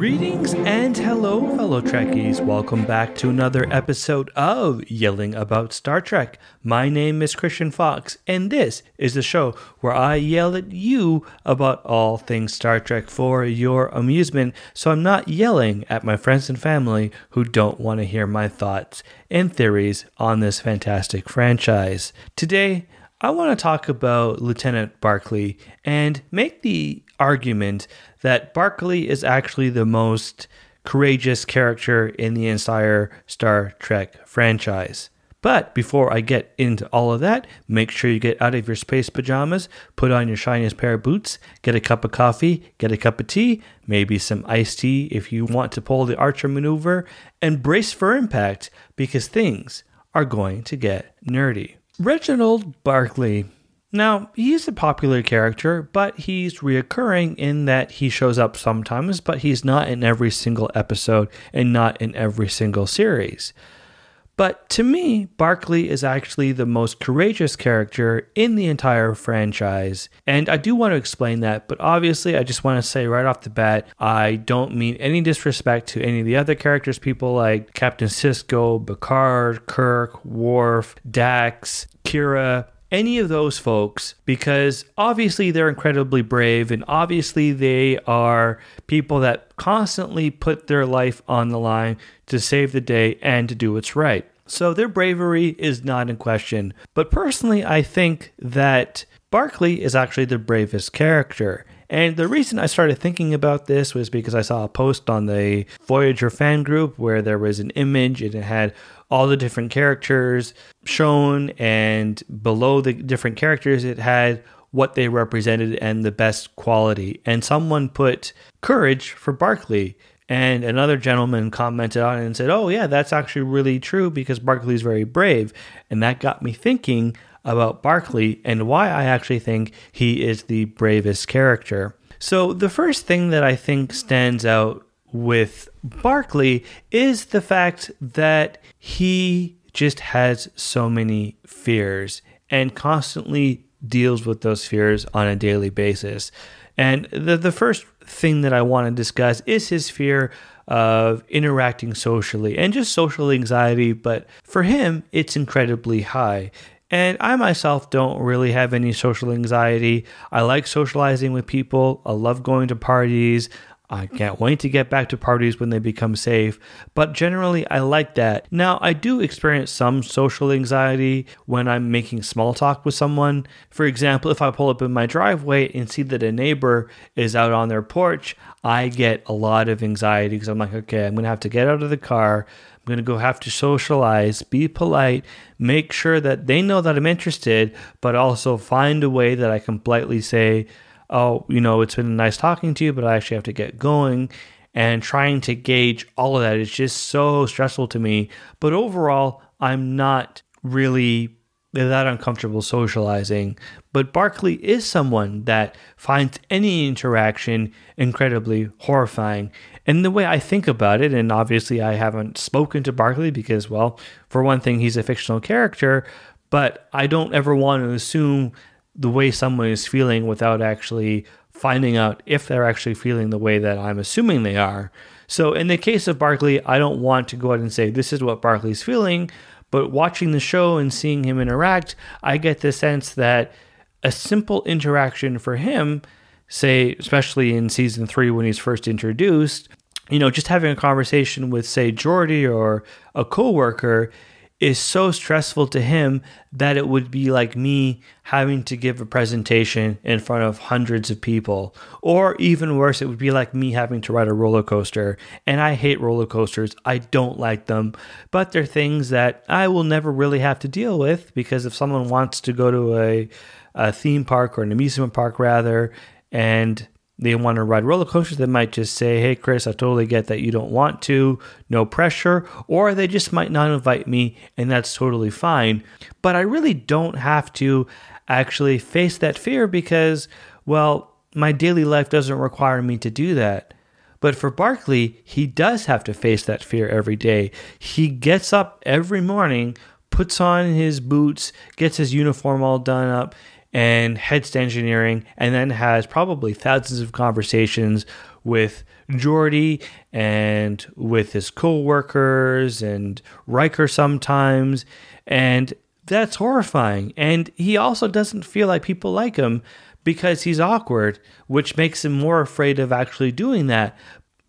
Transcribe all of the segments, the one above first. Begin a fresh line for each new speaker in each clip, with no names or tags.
Greetings and hello, fellow Trekkies. Welcome back to another episode of Yelling About Star Trek. My name is Christian Fox, and this is the show where I yell at you about all things Star Trek for your amusement, so I'm not yelling at my friends and family who don't want to hear my thoughts and theories on this fantastic franchise. Today, I want to talk about Lieutenant Barclay and make the argument that Barclay is actually the most courageous character in the entire Star Trek franchise. But before I get into all of that, make sure you get out of your space pajamas, put on your shiniest pair of boots, get a cup of coffee, get a cup of tea, maybe some iced tea if you want to pull the Archer maneuver, and brace for impact because things are going to get nerdy. Reginald Barclay now, he's a popular character, but he's reoccurring in that he shows up sometimes, but he's not in every single episode and not in every single series. But to me, Barclay is actually the most courageous character in the entire franchise. And I do want to explain that, but obviously, I just want to say right off the bat, I don't mean any disrespect to any of the other characters, people like Captain Sisko, Picard, Kirk, Worf, Dax, Kira, any of those folks because obviously they're incredibly brave and obviously they are people that constantly put their life on the line to save the day and to do what's right. So their bravery is not in question. But personally, I think that Barclay is actually the bravest character. And the reason I started thinking about this was because I saw a post on the Voyager fan group where there was an image and it had all the different characters shown, and below the different characters, it had what they represented and the best quality. And someone put courage for Barclay. And another gentleman commented on it and said, Oh, yeah, that's actually really true because Barclay is very brave. And that got me thinking about Barclay and why I actually think he is the bravest character. So, the first thing that I think stands out with Barclay is the fact that he just has so many fears and constantly deals with those fears on a daily basis. And the, the first thing that I want to discuss is his fear of interacting socially and just social anxiety. But for him, it's incredibly high. And I myself don't really have any social anxiety. I like socializing with people. I love going to parties. I can't wait to get back to parties when they become safe, but generally I like that. Now, I do experience some social anxiety when I'm making small talk with someone. For example, if I pull up in my driveway and see that a neighbor is out on their porch, I get a lot of anxiety because I'm like, okay, I'm going to have to get out of the car. I'm going to go have to socialize, be polite, make sure that they know that I'm interested, but also find a way that I can politely say, oh, you know, it's been nice talking to you, but I actually have to get going. And trying to gauge all of that is just so stressful to me. But overall, I'm not really that uncomfortable socializing. But Barclay is someone that finds any interaction incredibly horrifying. And the way I think about it, and obviously I haven't spoken to Barclay because, well, for one thing, he's a fictional character, but I don't ever want to assume the way someone is feeling without actually finding out if they're actually feeling the way that I'm assuming they are. So in the case of Barclay, I don't want to go out and say this is what Barclay's feeling, but watching the show and seeing him interact, I get the sense that a simple interaction for him, say especially in season 3 when he's first introduced, you know, just having a conversation with say Geordi or a coworker is so stressful to him that it would be like me having to give a presentation in front of hundreds of people. Or even worse, it would be like me having to ride a roller coaster. And I hate roller coasters, I don't like them. But they're things that I will never really have to deal with because if someone wants to go to a, a theme park or an amusement park, rather, and they want to ride roller coasters, they might just say, Hey, Chris, I totally get that you don't want to, no pressure. Or they just might not invite me, and that's totally fine. But I really don't have to actually face that fear because, well, my daily life doesn't require me to do that. But for Barclay, he does have to face that fear every day. He gets up every morning, puts on his boots, gets his uniform all done up, and heads to engineering, and then has probably thousands of conversations with Geordi and with his co-workers and Riker sometimes, and that's horrifying. And he also doesn't feel like people like him because he's awkward, which makes him more afraid of actually doing that.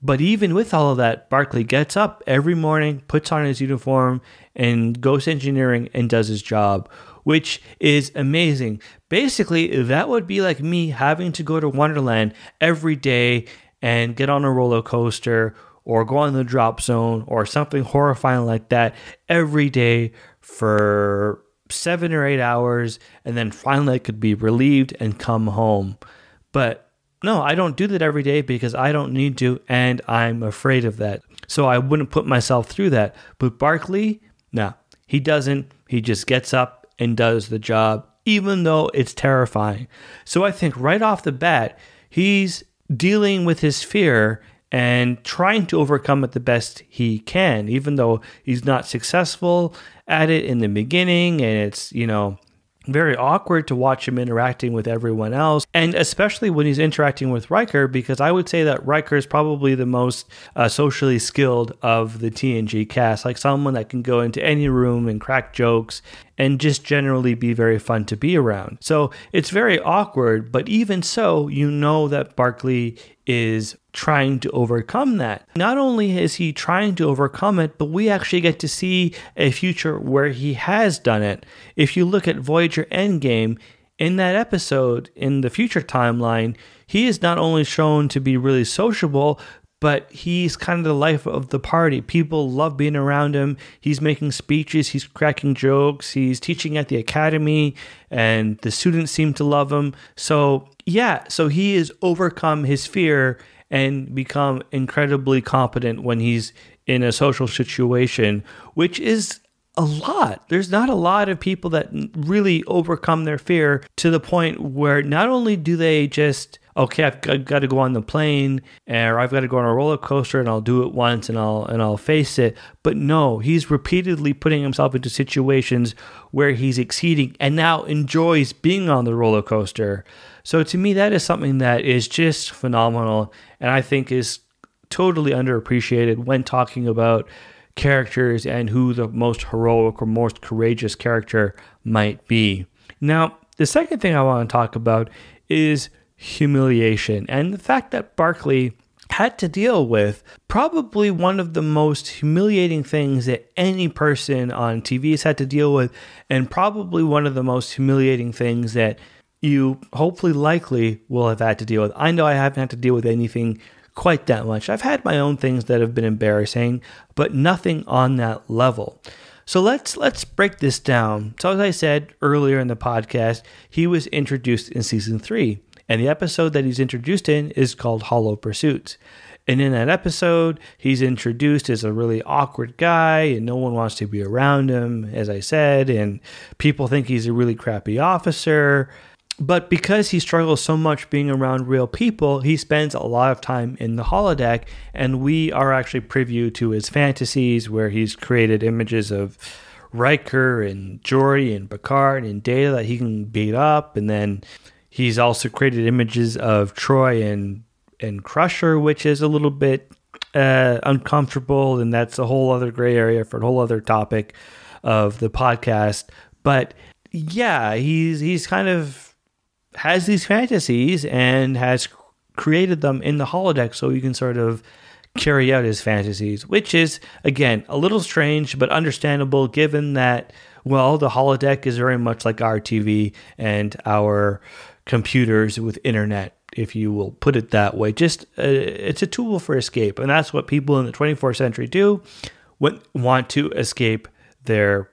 But even with all of that, Barclay gets up every morning, puts on his uniform, and goes engineering and does his job, which is amazing. Basically, that would be like me having to go to Wonderland every day and get on a roller coaster or go on the drop zone or something horrifying like that every day for seven or eight hours, and then finally I could be relieved and come home. But no, I don't do that every day because I don't need to, and I'm afraid of that. So I wouldn't put myself through that. But Barclay, no, he doesn't. He just gets up and does the job, even though it's terrifying. So I think right off the bat, he's dealing with his fear and trying to overcome it the best he can, even though he's not successful at it in the beginning and it's, you know, very awkward to watch him interacting with everyone else, and especially when he's interacting with Riker, because I would say that Riker is probably the most uh, socially skilled of the TNG cast, like someone that can go into any room and crack jokes and just generally be very fun to be around. So it's very awkward, but even so, you know that Barclay is trying to overcome that. Not only is he trying to overcome it, but we actually get to see a future where he has done it. If you look at Voyager Endgame, in that episode, in the future timeline, he is not only shown to be really sociable, but he's kind of the life of the party. People love being around him. He's making speeches, he's cracking jokes, he's teaching at the academy, and the students seem to love him. So, yeah, so he has overcome his fear and become incredibly competent when he's in a social situation, which is a lot. There's not a lot of people that really overcome their fear to the point where not only do they just okay, I've got, to go on the plane or I've got to go on a roller coaster and I'll do it once and I'll and I'll face it. But no, he's repeatedly putting himself into situations where he's exceeding and now enjoys being on the roller coaster. So to me that is something that is just phenomenal and I think is totally underappreciated when talking about characters and who the most heroic or most courageous character might be. Now, the second thing I want to talk about is humiliation and the fact that Barclay had to deal with probably one of the most humiliating things that any person on TV has had to deal with, and probably one of the most humiliating things that you hopefully likely will have had to deal with. I know I haven't had to deal with anything quite that much. I've had my own things that have been embarrassing, but nothing on that level. So let's let's break this down. So as I said earlier in the podcast, he was introduced in season 3, and the episode that he's introduced in is called Hollow Pursuits. And in that episode, he's introduced as a really awkward guy, and no one wants to be around him, as I said, and people think he's a really crappy officer. But because he struggles so much being around real people, he spends a lot of time in the holodeck, and we are actually preview to his fantasies where he's created images of Riker and Geordi and Picard and Data that he can beat up, and then he's also created images of Troi and and Crusher, which is a little bit uh, uncomfortable, and that's a whole other gray area for a whole other topic of the podcast. But yeah, he's he's kind of has these fantasies and has created them in the holodeck so you can sort of carry out his fantasies, which is again a little strange but understandable given that well the holodeck is very much like our TV and our computers with internet if you will put it that way just uh, it's a tool for escape and that's what people in the 24th century do when want to escape their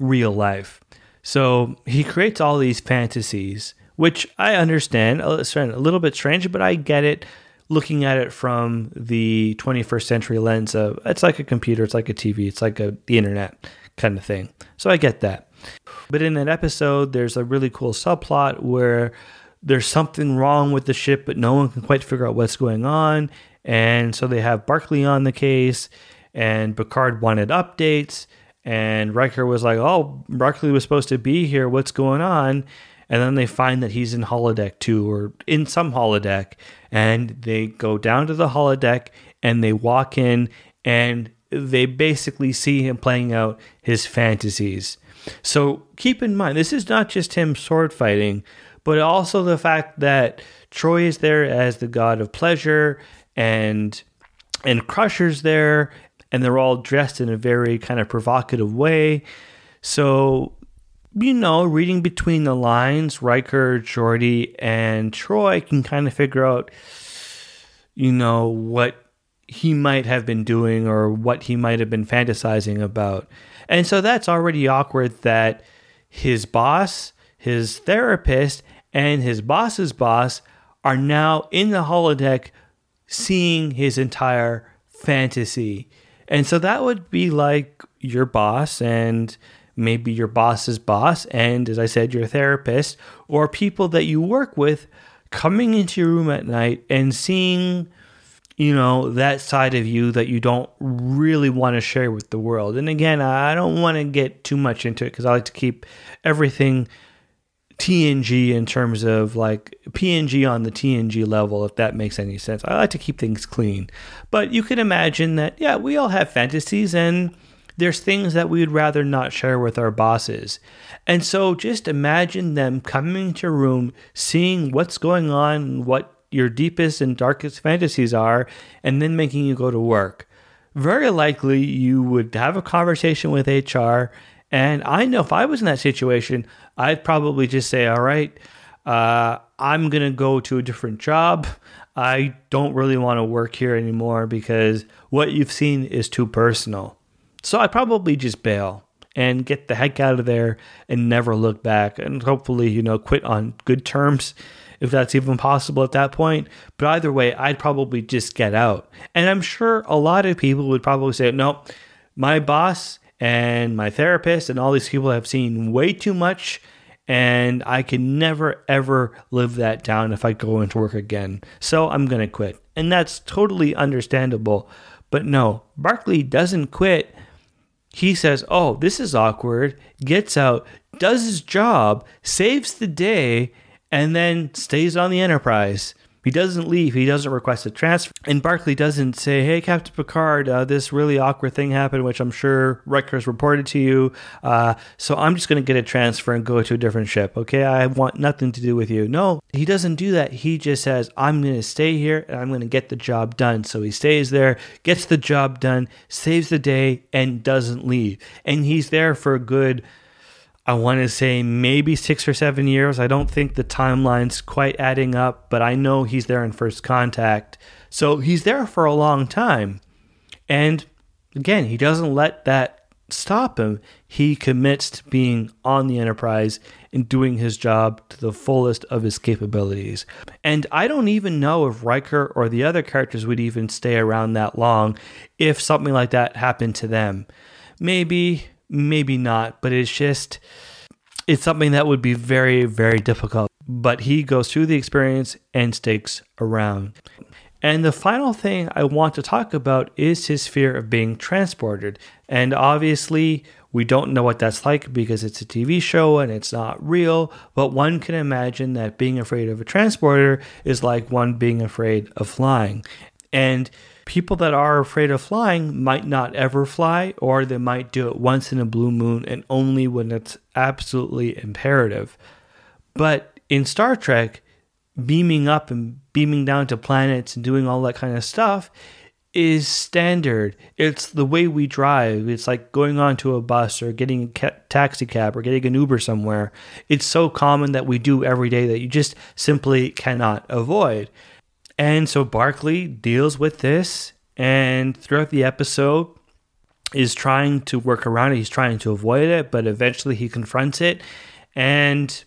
real life so he creates all these fantasies which I understand. Uh, a little bit strange, but I get it looking at it from the 21st century lens of it's like a computer, it's like a TV, it's like a, the internet kind of thing. So I get that. But in that episode, there's a really cool subplot where there's something wrong with the ship, but no one can quite figure out what's going on. And so they have Barclay on the case, and Picard wanted updates. And Riker was like, "Oh, Barclay was supposed to be here. What's going on?" And then they find that he's in holodeck two or in some holodeck, and they go down to the holodeck and they walk in and they basically see him playing out his fantasies. So keep in mind, this is not just him sword fighting, but also the fact that Troi is there as the god of pleasure and and Crusher's there and they're all dressed in a very kind of provocative way. So, you know, reading between the lines, Riker, Geordi, and Troi can kind of figure out, you know, what he might have been doing or what he might have been fantasizing about. And so that's already awkward that his boss, his therapist, and his boss's boss are now in the holodeck seeing his entire fantasy. And so that would be like your boss and maybe your boss's boss, and as I said, your therapist, or people that you work with coming into your room at night and seeing, you know, that side of you that you don't really want to share with the world. And again, I don't want to get too much into it because I like to keep everything TNG in terms of like PNG on the TNG level, if that makes any sense. I like to keep things clean. But you can imagine that, yeah, we all have fantasies and there's things that we would rather not share with our bosses. And so just imagine them coming to your room, seeing what's going on, what your deepest and darkest fantasies are, and then making you go to work. Very likely you would have a conversation with HR. And I know if I was in that situation, I'd probably just say, all right, uh, I'm going to go to a different job. I don't really want to work here anymore because what you've seen is too personal. So I'd probably just bail and get the heck out of there and never look back and hopefully, you know, quit on good terms if that's even possible at that point. But either way, I'd probably just get out. And I'm sure a lot of people would probably say, no, my boss and my therapist and all these people have seen way too much and I can never ever live that down if I go into work again. So I'm going to quit. And that's totally understandable. But no, Barclay doesn't quit. He says, "Oh, this is awkward." Gets out, does his job, saves the day, and then stays on the Enterprise. He doesn't leave. He doesn't request a transfer. And Barclay doesn't say, hey, Captain Picard, uh, this really awkward thing happened, which I'm sure Riker's reported to you. Uh, so I'm just going to get a transfer and go to a different ship. Okay. I want nothing to do with you. No, he doesn't do that. He just says, I'm going to stay here and I'm going to get the job done. So he stays there, gets the job done, saves the day, and doesn't leave. And he's there for a good I want to say maybe six or seven years. I don't think the timeline's quite adding up, but I know he's there in first contact. So he's there for a long time. And again, he doesn't let that stop him. He commits to being on the Enterprise and doing his job to the fullest of his capabilities. And I don't even know if Riker or the other characters would even stay around that long if something like that happened to them. Maybe maybe not, but it's just it's something that would be very very difficult. But he goes through the experience and sticks around. And the final thing I want to talk about is his fear of being transported. And obviously, we don't know what that's like because it's a TV show and it's not real, but one can imagine that being afraid of a transporter is like one being afraid of flying. And people that are afraid of flying might not ever fly, or they might do it once in a blue moon and only when it's absolutely imperative. But in Star Trek, beaming up and beaming down to planets and doing all that kind of stuff is standard. It's the way we drive. It's like going onto a bus or getting a ca- taxi cab or getting an Uber somewhere. It's so common that we do every day that you just simply cannot avoid. And so Barclay deals with this and throughout the episode is trying to work around it. He's trying to avoid it, but eventually he confronts it and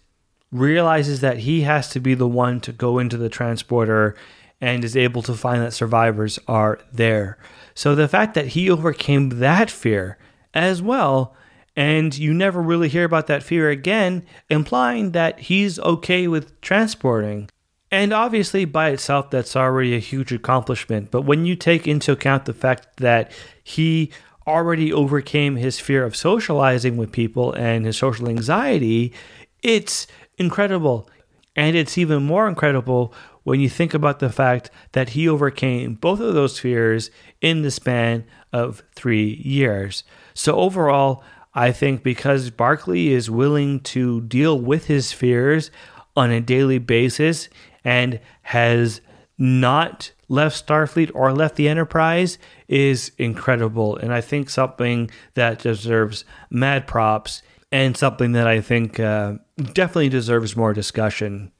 realizes that he has to be the one to go into the transporter and is able to find that survivors are there. So the fact that he overcame that fear as well and you never really hear about that fear again, implying that he's okay with transporting. And obviously, by itself, that's already a huge accomplishment. But when you take into account the fact that he already overcame his fear of socializing with people and his social anxiety, it's incredible. And it's even more incredible when you think about the fact that he overcame both of those fears in the span of three years. So, overall, I think because Barclay is willing to deal with his fears on a daily basis and has not left Starfleet or left the Enterprise is incredible. And I think something that deserves mad props and something that I think uh, definitely deserves more discussion.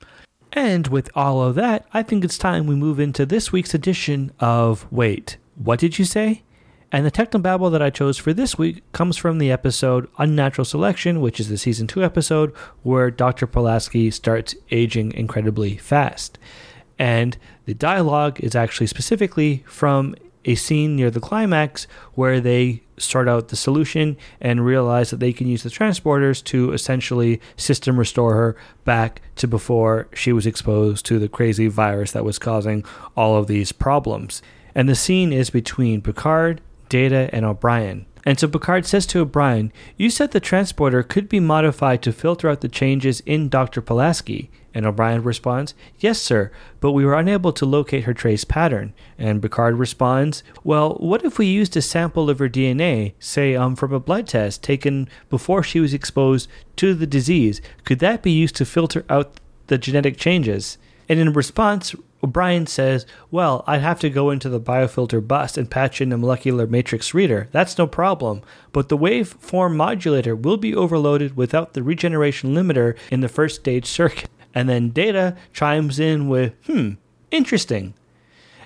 And with all of that, I think it's time we move into this week's edition of Wait, What Did You Say? And the technobabble that I chose for this week comes from the episode Unnatural Selection, which is the season 2 episode where Dr. Pulaski starts aging incredibly fast. And the dialogue is actually specifically from a scene near the climax where they sort out the solution and realize that they can use the transporters to essentially system restore her back to before she was exposed to the crazy virus that was causing all of these problems. And the scene is between Picard, Data, and O'Brien. And so Picard says to O'Brien, You said the transporter could be modified to filter out the changes in Dr. Pulaski. And O'Brien responds, Yes, sir, but we were unable to locate her trace pattern. And Picard responds, Well, what if we used a sample of her DNA, say um, from a blood test taken before she was exposed to the disease? Could that be used to filter out the genetic changes? And in response, O'Brien says, Well, I'd have to go into the biofilter bus and patch in a molecular matrix reader. That's no problem. But the waveform modulator will be overloaded without the regeneration limiter in the first stage circuit. And then Data chimes in with, Hmm, interesting.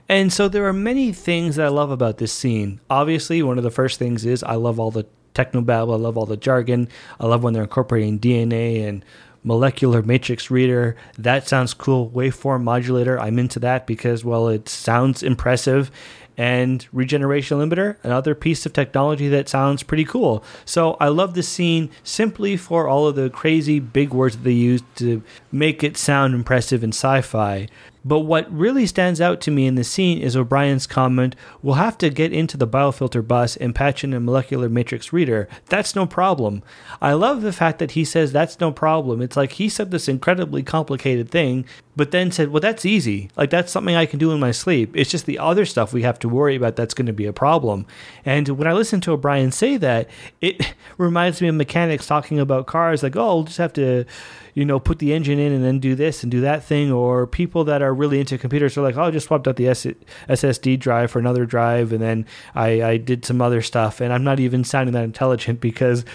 And so there are many things that I love about this scene. Obviously, one of the first things is I love all the technobabble, I love all the jargon, I love when they're incorporating DNA and molecular matrix reader. That sounds cool. Waveform modulator. I'm into that because, well, it sounds impressive. And regeneration limiter, another piece of technology that sounds pretty cool. So I love this scene simply for all of the crazy big words that they use to make it sound impressive in sci fi. But what really stands out to me in the scene is O'Brien's comment, We'll have to get into the biofilter bus and patch in a molecular matrix reader. That's no problem. I love the fact that he says that's no problem. It's like he said this incredibly complicated thing, but then said, Well, that's easy. Like, that's something I can do in my sleep. It's just the other stuff we have to worry about that's going to be a problem. And when I listen to O'Brien say that, it reminds me of mechanics talking about cars, like, Oh, we'll just have to you know, put the engine in and then do this and do that thing, or people that are really into computers are like, oh, I just swapped out the S- SSD drive for another drive, and then I, I did some other stuff, and I'm not even sounding that intelligent because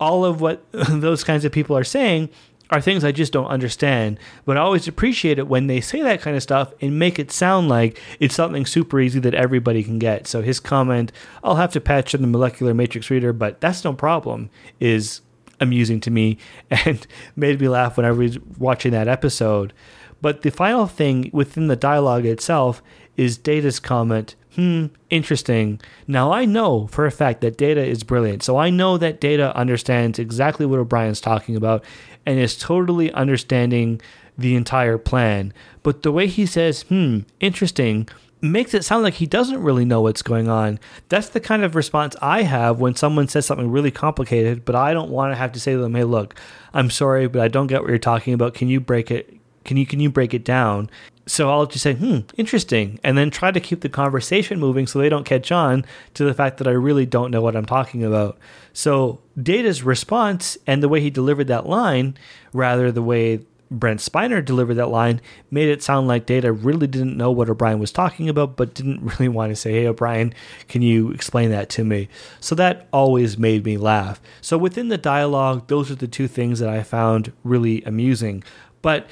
all of what those kinds of people are saying are things I just don't understand. But I always appreciate it when they say that kind of stuff and make it sound like it's something super easy that everybody can get. So his comment, I'll have to patch in the molecular matrix reader, but that's no problem, is amusing to me and made me laugh when I was watching that episode. But the final thing within the dialogue itself is Data's comment, hmm, interesting. Now I know for a fact that Data is brilliant. So I know that Data understands exactly what O'Brien's talking about and is totally understanding the entire plan. But the way he says, hmm, interesting, makes it sound like he doesn't really know what's going on. That's the kind of response I have when someone says something really complicated, but I don't want to have to say to them, "Hey, look, I'm sorry, but I don't get what you're talking about. Can you break it? Can you can you break it down?" So I'll just say, "Hmm, interesting," and then try to keep the conversation moving so they don't catch on to the fact that I really don't know what I'm talking about. So Data's response and the way he delivered that line, rather the way Brent Spiner delivered that line made it sound like Data really didn't know what O'Brien was talking about, but didn't really want to say, Hey, O'Brien, can you explain that to me? So that always made me laugh. So within the dialogue, those are the two things that I found really amusing. But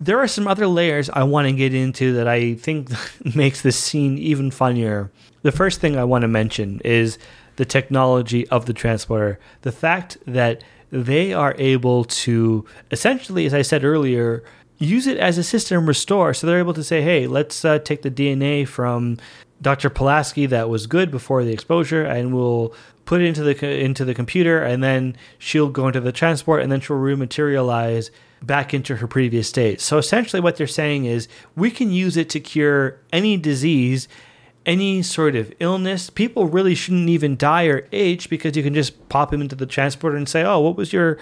there are some other layers I want to get into that I think makes this scene even funnier. The first thing I want to mention is the technology of the transporter. The fact that they are able to essentially, as I said earlier, use it as a system restore. So they're able to say, hey, let's uh, take the DNA from Dr. Pulaski that was good before the exposure, and we'll put it into the into the computer, and then she'll go into the transport, and then she'll rematerialize back into her previous state. So essentially, what they're saying is we can use it to cure any disease any sort of illness. People really shouldn't even die or age because you can just pop them into the transporter and say, "Oh, what was your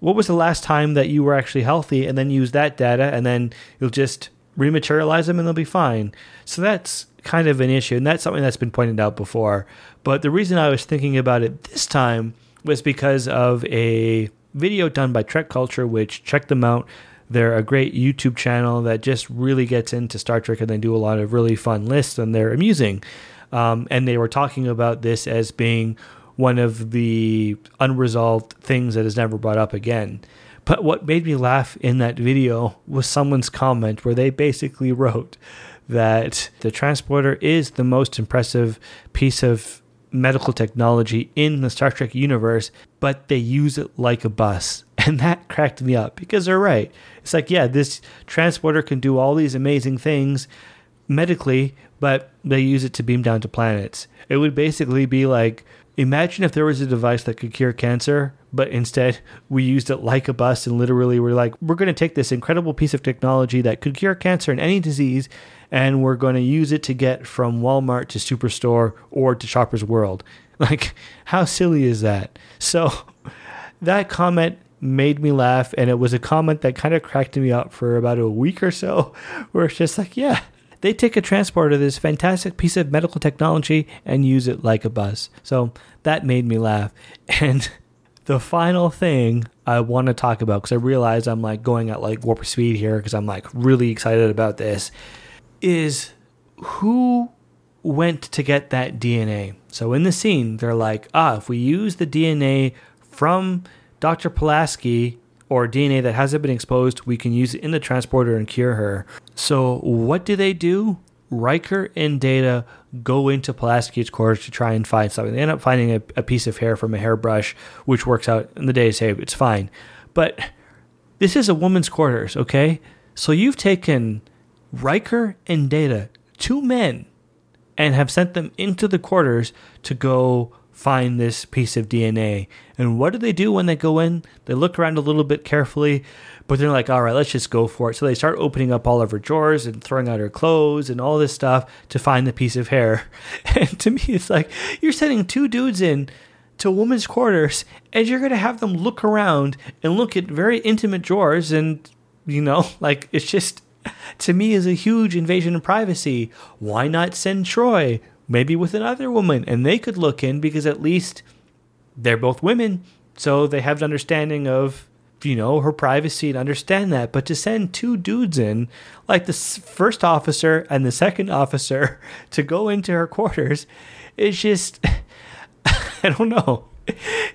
what was the last time that you were actually healthy?" and then use that data and then you'll just rematerialize them and they'll be fine. So that's kind of an issue and that's something that's been pointed out before. But the reason I was thinking about it this time was because of a video done by Trek Culture which check them out. They're a great YouTube channel that just really gets into Star Trek and they do a lot of really fun lists and they're amusing. Um, and they were talking about this as being one of the unresolved things that is never brought up again. But what made me laugh in that video was someone's comment where they basically wrote that the transporter is the most impressive piece of medical technology in the Star Trek universe, but they use it like a bus. And that cracked me up because they're right. It's like, yeah, this transporter can do all these amazing things medically, but they use it to beam down to planets. It would basically be like imagine if there was a device that could cure cancer, but instead we used it like a bus and literally we're like, we're going to take this incredible piece of technology that could cure cancer and any disease and we're going to use it to get from Walmart to Superstore or to Shoppers World. Like, how silly is that? So, that comment made me laugh, and it was a comment that kind of cracked me up for about a week or so, where it's just like, yeah, they take a transporter, this fantastic piece of medical technology, and use it like a bus. So that made me laugh. And the final thing I want to talk about, because I realize I'm like going at like warp speed here, because I'm like really excited about this, is who went to get that DNA. So in the scene, they're like, ah, if we use the DNA from Dr. Pulaski or DNA that hasn't been exposed, we can use it in the transporter and cure her. So what do they do? Riker and Data go into Pulaski's quarters to try and find something. They end up finding a, a piece of hair from a hairbrush, which works out in the day say it's fine. But this is a woman's quarters, okay? So you've taken Riker and Data, two men, and have sent them into the quarters to go find this piece of DNA. And what do they do when they go in? They look around a little bit carefully, but they're like, all right, let's just go for it. So they start opening up all of her drawers and throwing out her clothes and all this stuff to find the piece of hair. And to me, it's like, you're sending two dudes in to a woman's quarters and you're going to have them look around and look at very intimate drawers. And, you know, like, it's just, to me, is a huge invasion of privacy. Why not send Troi? Maybe with another woman, and they could look in because at least they're both women, so they have an understanding of you know her privacy and understand that. But to send two dudes in, like the first officer and the second officer, to go into her quarters, it's just I don't know.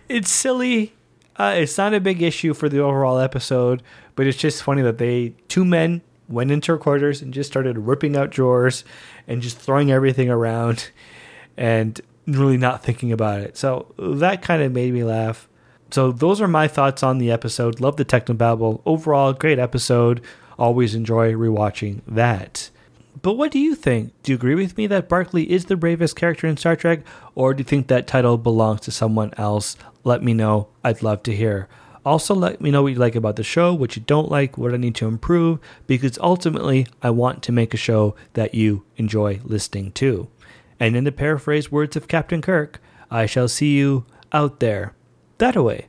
It's silly. Uh, it's not a big issue for the overall episode, but it's just funny that they two men went into her quarters and just started ripping out drawers and just throwing everything around and really not thinking about it. So that kind of made me laugh. So those are my thoughts on the episode. Love the Technobabble. Overall, great episode. Always enjoy rewatching that. But what do you think? Do you agree with me that Barclay is the bravest character in Star Trek, or do you think that title belongs to someone else? Let me know. I'd love to hear. Also, let me know what you like about the show, what you don't like, what I need to improve, because ultimately, I want to make a show that you enjoy listening to. And in the paraphrase words of Captain Kirk, I shall see you out there. That away.